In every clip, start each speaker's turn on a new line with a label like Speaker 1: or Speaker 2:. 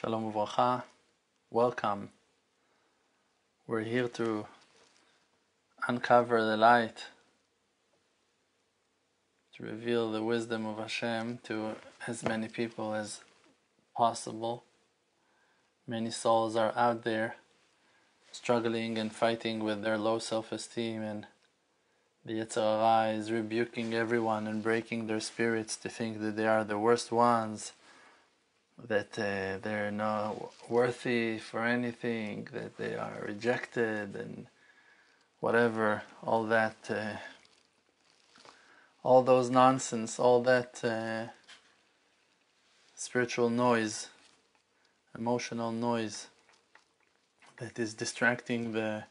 Speaker 1: Shalom Uvracha, welcome. We're here to uncover the light, to reveal the wisdom of Hashem to as many people as possible. Many souls are out there struggling and fighting with their low self esteem, and the Yetzer Hara is rebuking everyone and breaking their spirits to think that they are the worst ones that uh, they're not worthy for anything, that they are rejected, and whatever, all that, uh, all those nonsense, all that uh, spiritual noise, emotional noise that is distracting the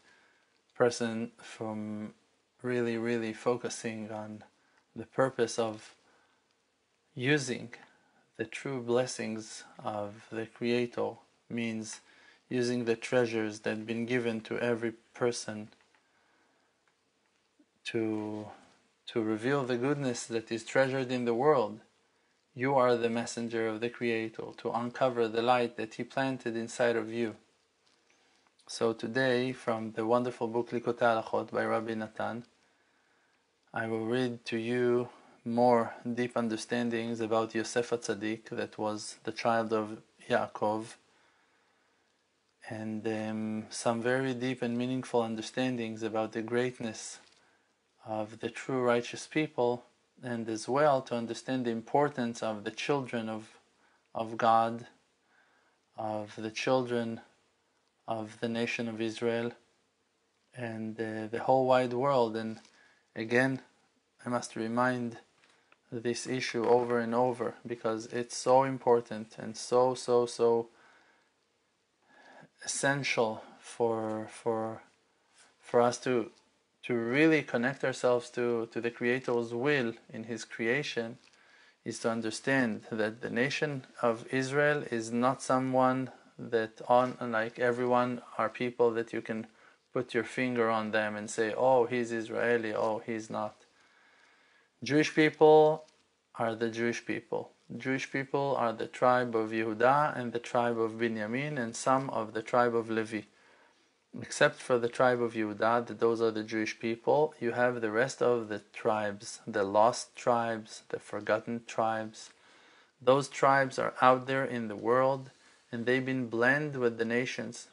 Speaker 1: person from really, really focusing on the purpose of using the true blessings of the Creator means using the treasures that have been given to every person to, to reveal the goodness that is treasured in the world. You are the messenger of the Creator to uncover the light that He planted inside of you. So today, from the wonderful book Likutei Halachot by Rabbi Natan, I will read to you more deep understandings about Yosef Atzadik, that was the child of Yaakov, and um, some very deep and meaningful understandings about the greatness of the true righteous people, and as well to understand the importance of the children of, of God, of the children of the nation of Israel, and uh, the whole wide world. And again, I must remind this issue over and over because it's so important and so so so essential for for for us to to really connect ourselves to to the creator's will in his creation is to understand that the nation of Israel is not someone that on like everyone are people that you can put your finger on them and say oh he's Israeli. Oh he's not Jewish people are the Jewish people. Jewish people are the tribe of Yehuda and the tribe of Binyamin and some of the tribe of Levi. Except for the tribe of Yehuda, that those are the Jewish people, you have the rest of the tribes, the lost tribes, the forgotten tribes. Those tribes are out there in the world and they've been blended with the nations.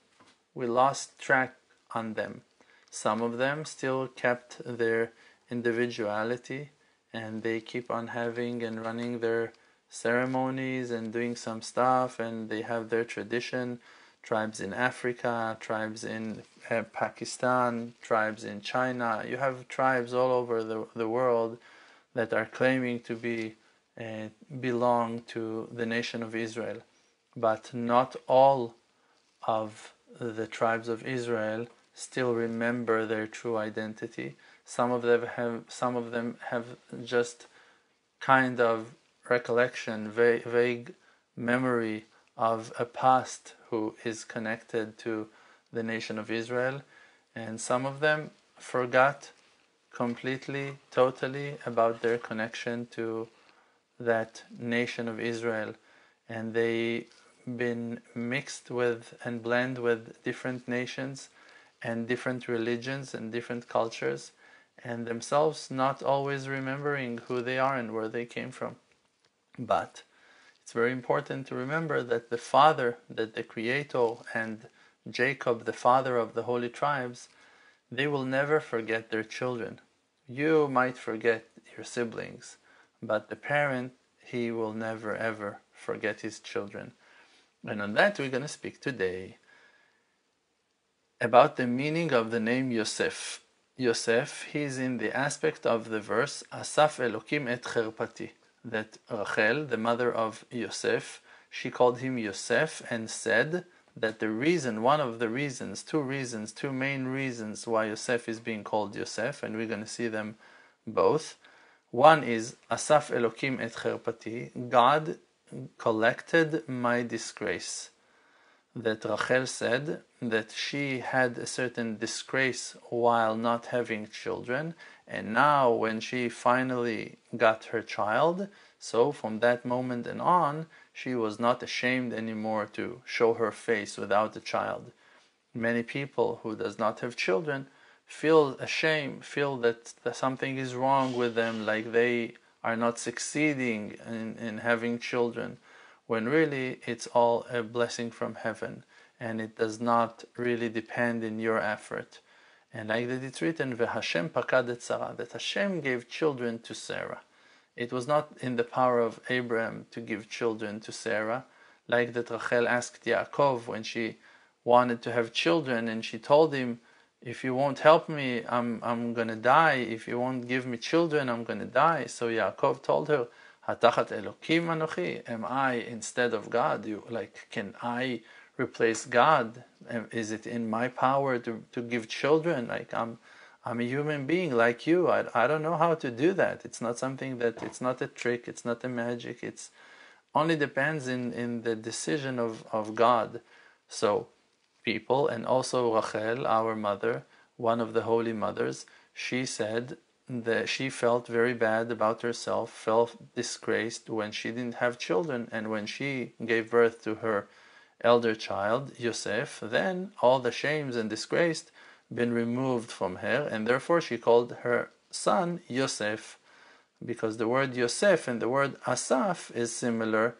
Speaker 1: We lost track on them. Some of them still kept their individuality and they keep on having and running their ceremonies and doing some stuff and they have their tradition. Tribes in africa tribes in uh, pakistan tribes in china. You have tribes all over the, the world that are claiming to be uh, belong to the nation of israel. But not all of the tribes of israel still remember their true identity some of them have some of them have just kind of recollection, vague, vague memory of a past who is connected to the nation of Israel, and some of them forgot completely, totally about their connection to that nation of Israel, and they been mixed with and blend with different nations and different religions and different cultures and themselves not always remembering who they are and where they came from. But it's very important to remember that the father, that the Creator, and Jacob, the father of the holy tribes, they will never forget their children. You might forget your siblings, but the parent, he will never ever forget his children. And on that, we're going to speak today about the meaning of the name Yosef. Yosef, he is in the aspect of the verse Asaf Elokim et Cherpati, that Rachel, the mother of Yosef, she called him Yosef and said that the reason, one of the reasons, two reasons, two main reasons why Yosef is being called Yosef, and we're going to see them both. One is Asaf Elokim et Cherpati, God collected my disgrace that Rachel said that she had a certain disgrace while not having children, and now when she finally got her child, so from that moment and on, she was not ashamed anymore to show her face without a child. Many people who does not have children feel ashamed, feel that, something is wrong with them, like they are not succeeding in, in having children, when really it's all a blessing from heaven and it does not really depend in your effort. And like that it's written, Hashem pakad Sarah, that Hashem gave children to Sarah. It was not in the power of Abraham to give children to Sarah, like that Rachel asked Yaakov when she wanted to have children, and she told him, if you won't help me, I'm, I'm going to die. If you won't give me children, I'm going to die. So Yaakov told her, Hatachat Elokim Anochi, am I instead of God? You like, can I replace God? Is it in my power to, to give children? Like I'm, I'm a human being like you. I, I don't know how to do that. It's not something that it's not a trick. It's not a magic. It's only depends in, in the decision of, of God. So people and also Rachel, our mother, one of the holy mothers, she said that she felt very bad about herself, felt disgraced when she didn't have children, and when she gave birth to her elder child, Yosef, then all the shames and disgrace been removed from her, and therefore she called her son Yosef, because the word Yosef and the word Asaf is similar.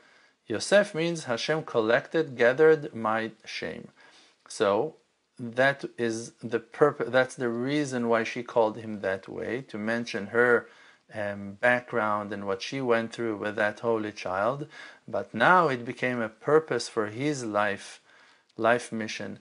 Speaker 1: Yosef means Hashem collected, gathered my shame. So that is the purpose. That's the reason why she called him that way to mention her um, background and what she went through with that holy child. But now it became a purpose for his life, life mission.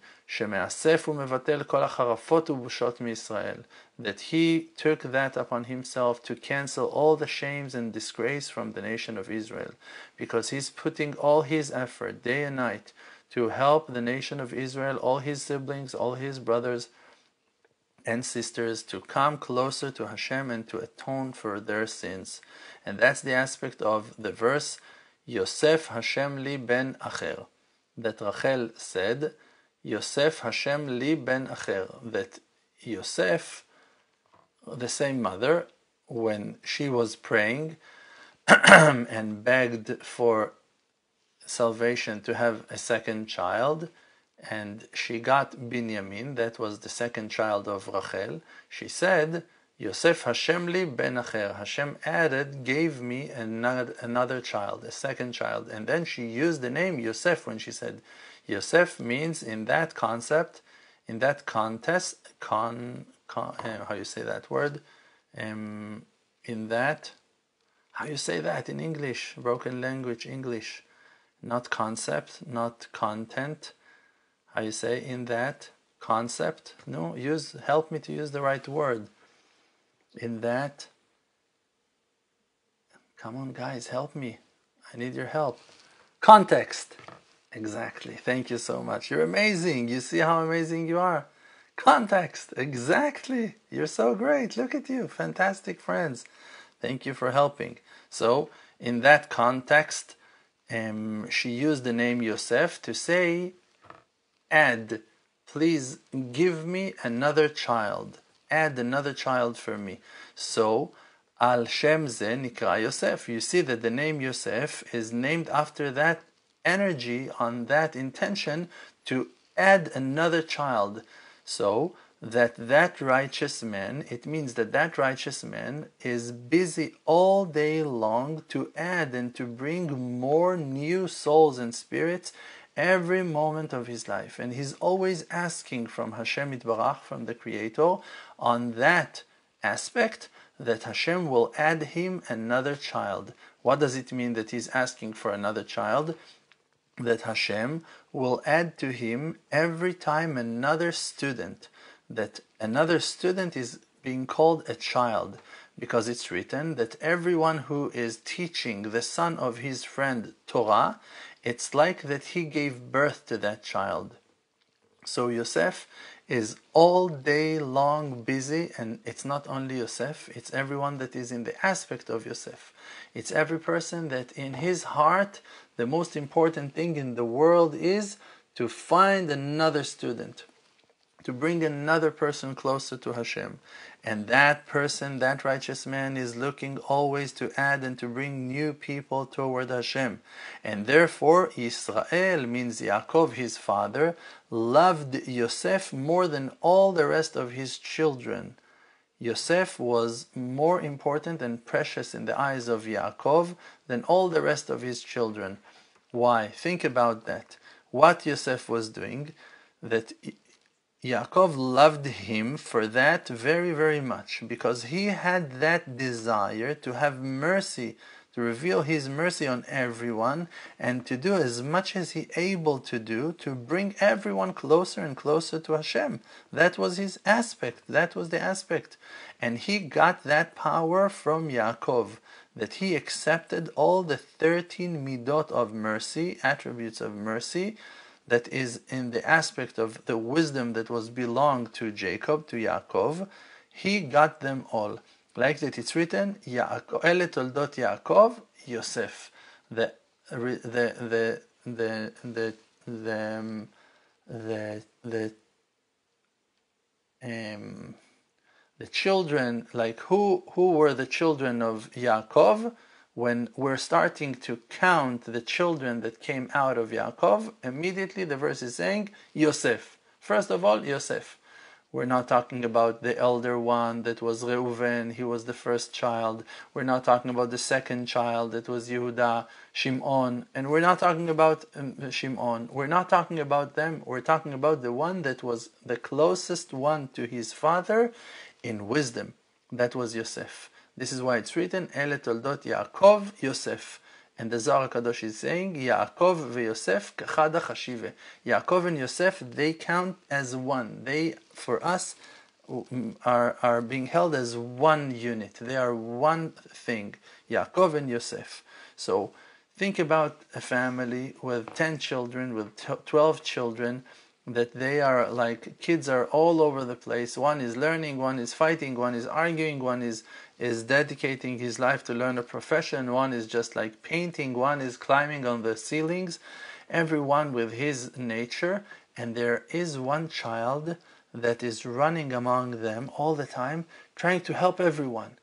Speaker 1: That he took that upon himself to cancel all the shames and disgrace from the nation of Israel, because he's putting all his effort day and night to help the nation of Israel, all his siblings, all his brothers and sisters to come closer to Hashem and to atone for their sins. And that's the aspect of the verse Yosef Hashem li ben acher. That Rachel said, Yosef Hashem li ben acher. That Yosef, the same mother, when she was praying and begged for salvation to have a second child, and she got Binyamin, that was the second child of Rachel. She said, Yosef Hashem li ben acher. Hashem added, gave me another, child, a second child. And then she used the name Yosef when she said, Yosef means in that concept, in that contest, con, con uh, how you say that word, um, in that, how you say that in English, broken language English not concept, not content. How you say in that concept? No, use help me to use the right word. In that Come on guys, help me. I need your help. Context. Exactly. Thank you so much. You're amazing. You see how amazing you are. Context. Exactly. You're so great. Look at you. Fantastic friends. Thank you for helping. So, in that context, um, she used the name Yosef to say, add, please give me another child. Add another child for me. So, Al Shem Ze Nikra Yosef. You see that the name Yosef is named after that energy, on that intention to add another child. So, that that righteous man, it means that that righteous man is busy all day long to add and to bring more new souls and spirits every moment of his life. And he's always asking from Hashem Itbarach, from the Creator, on that aspect that Hashem will add him another child. What does it mean that he's asking for another child? That Hashem will add to him every time another student that another student is being called a child because it's written that everyone who is teaching the son of his friend Torah, it's like that he gave birth to that child. So Yosef is all day long busy, and it's not only Yosef, it's everyone that is in the aspect of Yosef. It's every person that in his heart, the most important thing in the world is to find another student to bring another person closer to Hashem. And that person, that righteous man, is looking always to add and to bring new people toward Hashem. And therefore, Israel means Yaakov, his father, loved Yosef more than all the rest of his children. Yosef was more important and precious in the eyes of Yaakov than all the rest of his children. Why? Think about that. What Yosef was doing, that Yaakov loved him for that very, very much because he had that desire to have mercy, to reveal his mercy on everyone, and to do as much as he able to do to bring everyone closer and closer to Hashem. That was his aspect. That was the aspect. And he got that power from Yaakov, that he accepted all the 13 midot of mercy, attributes of mercy, that is in the aspect of the wisdom that was belonged to Jacob, to Yaakov, he got them all. Like that it's written, Yaakov, Ele toldot Yaakov, Yosef. The, the, the, the, the, the, um, the, the, um, the children, like who, who were the children of Yaakov? When we're starting to count the children that came out of Yaakov, immediately the verse is saying Yosef. First of all, Yosef. We're not talking about the elder one that was Reuven, he was the first child. We're not talking about the second child that was Yehuda, Shimon, and we're not talking about um, Shimon. We're not talking about them. We're talking about the one that was the closest one to his father in wisdom. That was Yosef. This is why it's written, Ele toldot Yaakov Yosef. And the Zohar Kadosh is saying, Yaakov veYosef kachada chashive. Yaakov and Yosef, they count as one. They, for us, mm, are, are being held as one unit. They are one thing. Yaakov and Yosef. So think about a family with 10 children, with 12 children, that they are like kids are all over the place. One is learning, one is fighting, one is arguing, one is is dedicating his life to learn a profession, one is just like painting, one is climbing on the ceilings, everyone with his nature, and there is one child that is running among them all the time, trying to help everyone.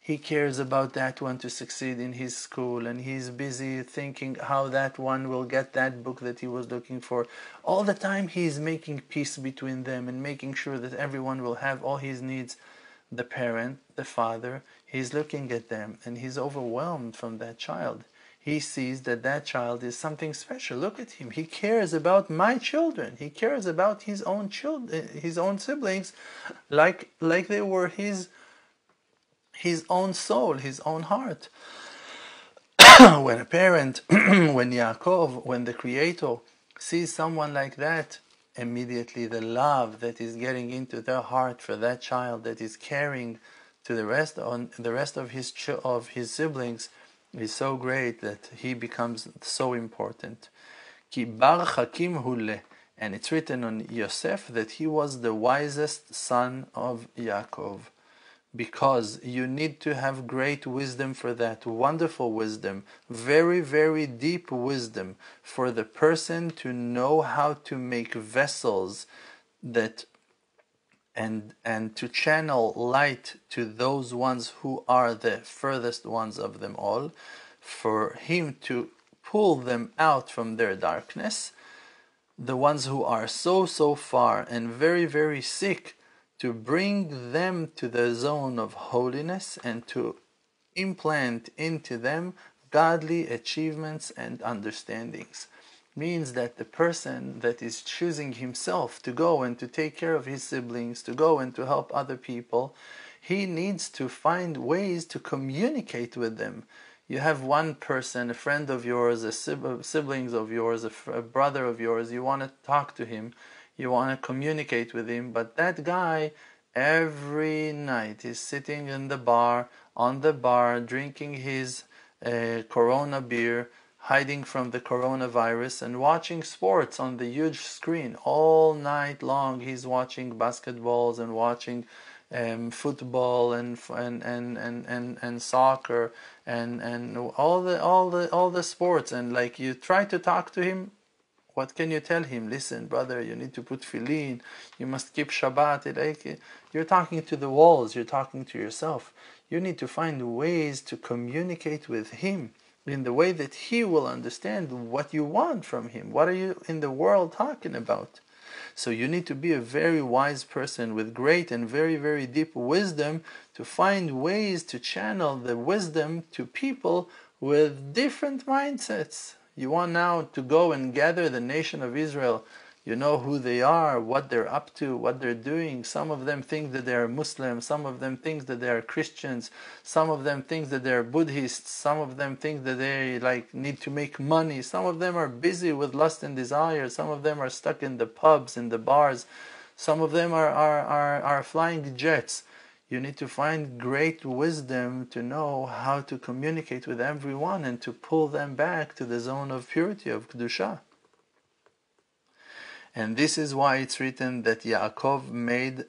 Speaker 1: He cares about that one to succeed in his school, and he's busy thinking how that one will get that book that he was looking for. All the time, he's making peace between them and making sure that everyone will have all his needs the parent, the father, he's looking at them and he's overwhelmed from that child. He sees that that child is something special. Look at him. He cares about my children. He cares about his own children, eh, his own siblings, like like they were his his own soul, his own heart. when a parent, when Yaakov, when the Creator sees someone like that, immediately the love that is getting into their heart for that child that is caring to the rest on the rest of his of his siblings is so great that he becomes so important. Ki bar hakim hule, and it's written on Yosef that he was the wisest son of Yaakov because you need to have great wisdom for that, wonderful wisdom, very, very deep wisdom for the person to know how to make vessels that and and to channel light to those ones who are the furthest ones of them all for him to pull them out from their darkness. The ones who are so so far and very very sick to bring them to the zone of holiness and to implant into them godly achievements and understandings means that the person that is choosing himself to go and to take care of his siblings, to go and to help other people, he needs to find ways to communicate with them. You have one person, a friend of yours, a siblings of yours, a brother of yours, you want to talk to him you want to communicate with him, but that guy every night is sitting in the bar, on the bar, drinking his uh, Corona beer, hiding from the coronavirus, and watching sports on the huge screen all night long. He's watching basketballs and watching um, football and, and, and, and, and, and soccer and, and all the all the all the sports and like you try to talk to him What can you tell him? Listen, brother, you need to put tefillin. you must keep Shabbat. You're talking to the walls, you're talking to yourself. You need to find ways to communicate with him in the way that he will understand what you want from him. What are you in the world talking about? So you need to be a very wise person with great and very, very deep wisdom to find ways to channel the wisdom to people with different mindsets. You want now to go and gather the nation of Israel you know who they are, what they're up to, what they're doing. Some of them think that they are Muslims, some of them think that they are Christians, some of them think that they're Buddhists, some of them think that they like need to make money, some of them are busy with lust and desire, some of them are stuck in the pubs, in the bars, some of them are, are, are, are flying jets. You need to find great wisdom to know how to communicate with everyone and to pull them back to the zone of purity, of Kedusha. And this is why it's written that Yaakov made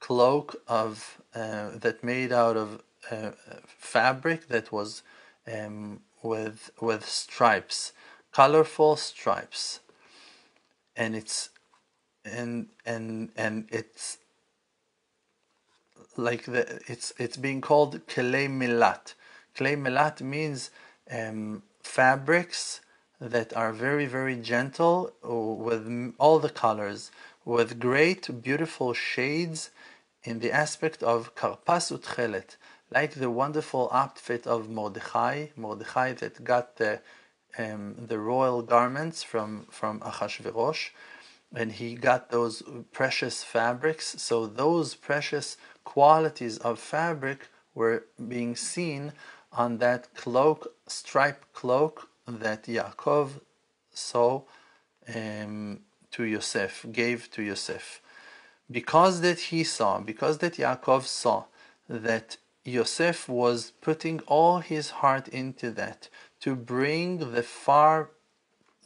Speaker 1: cloak of uh, that made out of uh, fabric that was um, with with stripes, colorful stripes, and it's and and and it's like the it's it's being called klei milat. Milat means um, fabrics that are very, very gentle with all the colors, with great, beautiful shades in the aspect of karpas utchelet, like the wonderful outfit of Mordechai, Mordechai that got the um, the royal garments from from Achashverosh, and he got those precious fabrics. So those precious qualities of fabric were being seen on that cloak, striped cloak that Yaakov saw um, to Yosef, gave to Yosef. Because that he saw, because that Yaakov saw that Yosef was putting all his heart into that to bring the far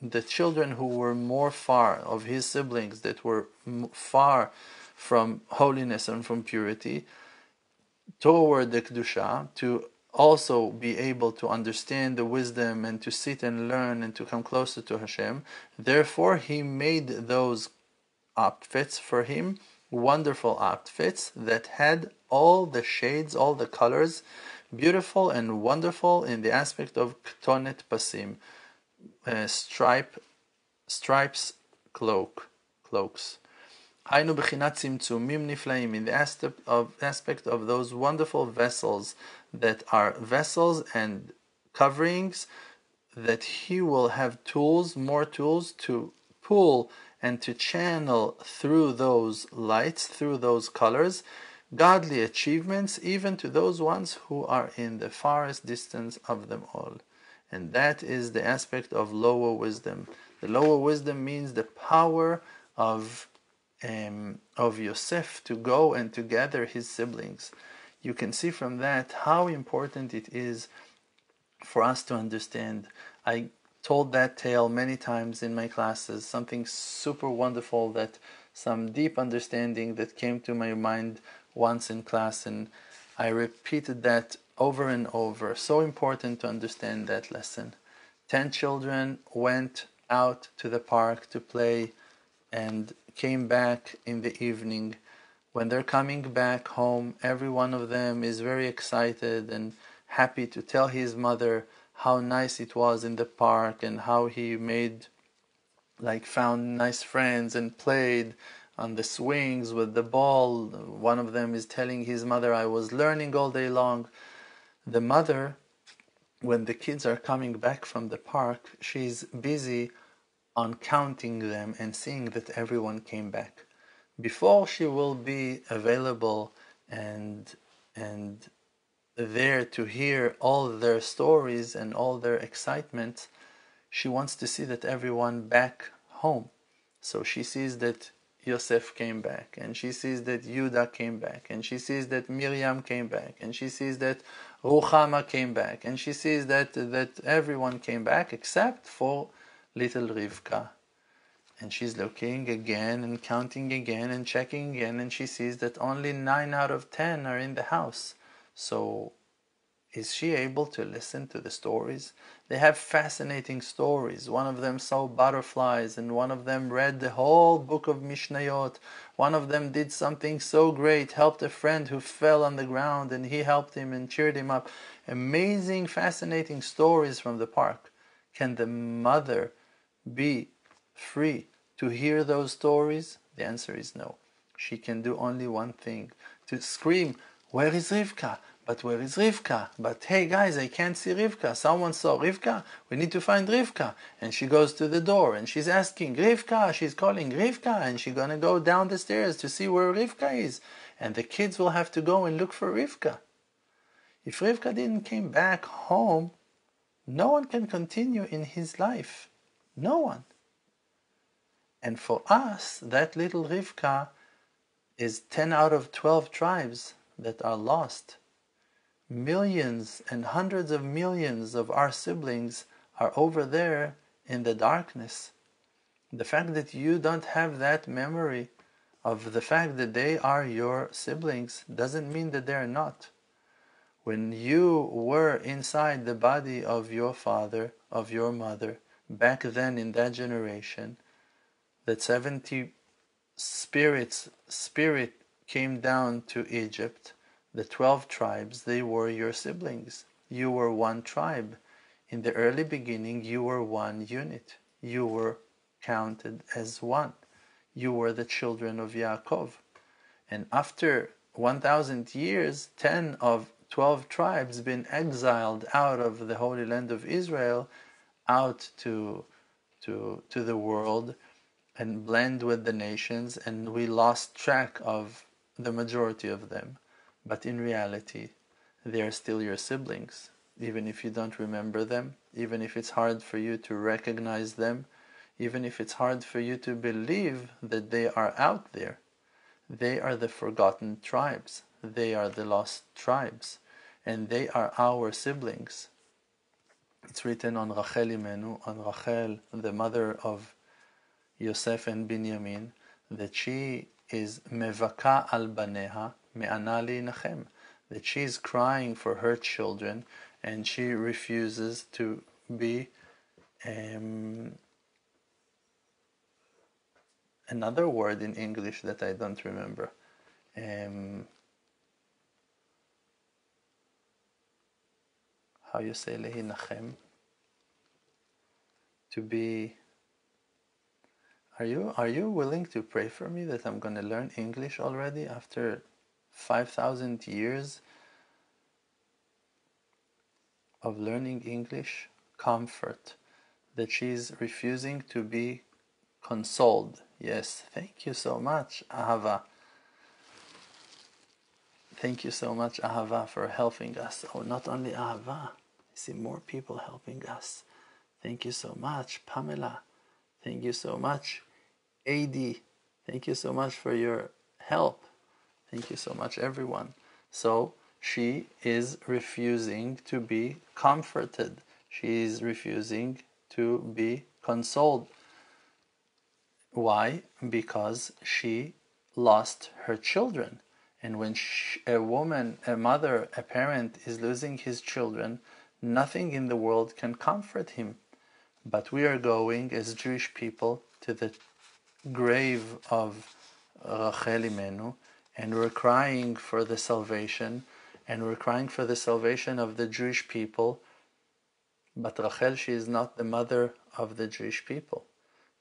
Speaker 1: the children who were more far of his siblings that were far from holiness and from purity toward the kedusha to also be able to understand the wisdom and to sit and learn and to come closer to Hashem. Therefore, He made those outfits for him, wonderful outfits that had all the shades, all the colors, beautiful and wonderful in the aspect of ketonet pasim, uh, stripe, stripes cloak, cloaks. Hainu to tzimtzumim niflaim in the aspect of, aspect of those wonderful vessels that are vessels and coverings that he will have tools, more tools to pull and to channel through those lights, through those colors, godly achievements, even to those ones who are in the farthest distance of them all. And that is the aspect of lower wisdom. The lower wisdom means the power of um, of Yosef to go and to gather his siblings you can see from that how important it is for us to understand. I told that tale many times in my classes, something super wonderful that some deep understanding that came to my mind once in class, and I repeated that over and over. So important to understand that lesson. Ten children went out to the park to play and came back in the evening when they're coming back home, every one of them is very excited and happy to tell his mother how nice it was in the park and how he made like found nice friends and played on the swings with the ball. One of them is telling his mother, I was learning all day long. The mother, when the kids are coming back from the park, she's busy on counting them and seeing that everyone came back before she will be available and and there to hear all their stories and all their excitement, she wants to see that everyone back home. So she sees that Yosef came back, and she sees that Yudah came back, and she sees that Miriam came back, and she sees that Ruchama came back, and she sees that that everyone came back except for little Rivka. And she's looking again and counting again and checking again, and she sees that only nine out of ten are in the house. So is she able to listen to the stories? They have fascinating stories. One of them saw butterflies, and one of them read the whole book of Mishnayot. One of them did something so great, helped a friend who fell on the ground, and he helped him and cheered him up. Amazing, fascinating stories from the park. Can the mother be free to hear those stories? The answer is no. She can do only one thing to scream, Where is Rivka? But where is Rivka? But hey guys, I can't see Rivka. Someone saw Rivka. We need to find Rivka. And she goes to the door and she's asking Rivka. She's calling Rivka and she's gonna go down the stairs to see where Rivka is. And the kids will have to go and look for Rivka. If Rivka didn't came back home, no one can continue in his life. No one. And for us, that little Rivka is 10 out of 12 tribes that are lost millions and hundreds of millions of our siblings are over there in the darkness. The fact that you don't have that memory of the fact that they are your siblings doesn't mean that they're not. When you were inside the body of your father, of your mother, back then in that generation, that 70 spirits spirit came down to Egypt the 12 tribes, they were your siblings. You were one tribe. In the early beginning, you were one unit. You were counted as one. You were the children of Yaakov. And after 1,000 years, 10 of 12 tribes been exiled out of the Holy Land of Israel out to, to, to the world and blend with the nations, and we lost track of the majority of them. But in reality, they are still your siblings, even if you don't remember them, even if it's hard for you to recognize them, even if it's hard for you to believe that they are out there. They are the forgotten tribes, they are the lost tribes, and they are our siblings. It's written on Rachel Imenu, on Rachel, the mother of Yosef and Binyamin, that she is mevaka al baneha, that she is crying for her children and she refuses to be um, another word in English that I don't remember. Um, how you say lehi nachem? To be are you are you willing to pray for me that I'm going to learn English already after 5000 years of learning English? Comfort that she's refusing to be consoled. Yes, thank you so much, Ahava. Thank you so much, Ahava, for helping us. Oh, not only Ahava, I see more people helping us. Thank you so much, Pamela. Thank you so much, AD. Thank you so much for your help. Thank you so much, everyone. So she is refusing to be comforted. She is refusing to be consoled. Why? Because she lost her children. And when she, a woman, a mother, a parent is losing his children, nothing in the world can comfort him. But we are going as Jewish people to the grave of Rachel Imenu, and we're crying for the salvation, and we're crying for the salvation of the Jewish people. But Rachel, she is not the mother of the Jewish people,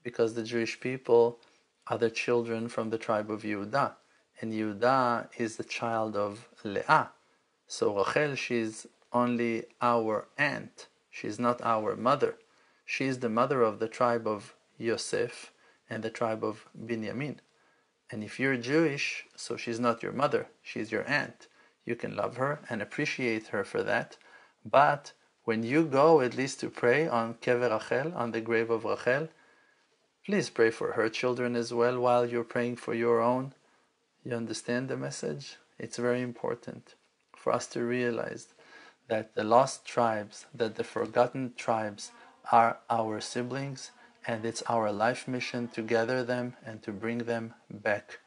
Speaker 1: because the Jewish people are the children from the tribe of Yehuda, and Yehuda is the child of Leah. So Rachel, she is only our aunt. She is not our mother. She is the mother of the tribe of Yosef and the tribe of Binyamin. And if you're Jewish, so she's not your mother, she's your aunt. You can love her and appreciate her for that. But when you go at least to pray on Kever Rachel, on the grave of Rachel, please pray for her children as well while you're praying for your own. You understand the message? It's very important for us to realize that the lost tribes, that the forgotten tribes are our siblings, and it's our life mission to gather them and to bring them back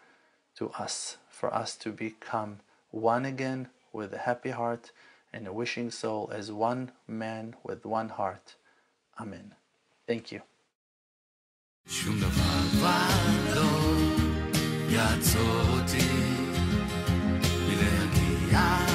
Speaker 1: to us, for us to become one again with a happy heart and a wishing soul as one man with one heart. Amen. Thank you.
Speaker 2: שום דבר כבר לא יעצור אותי מלהגיע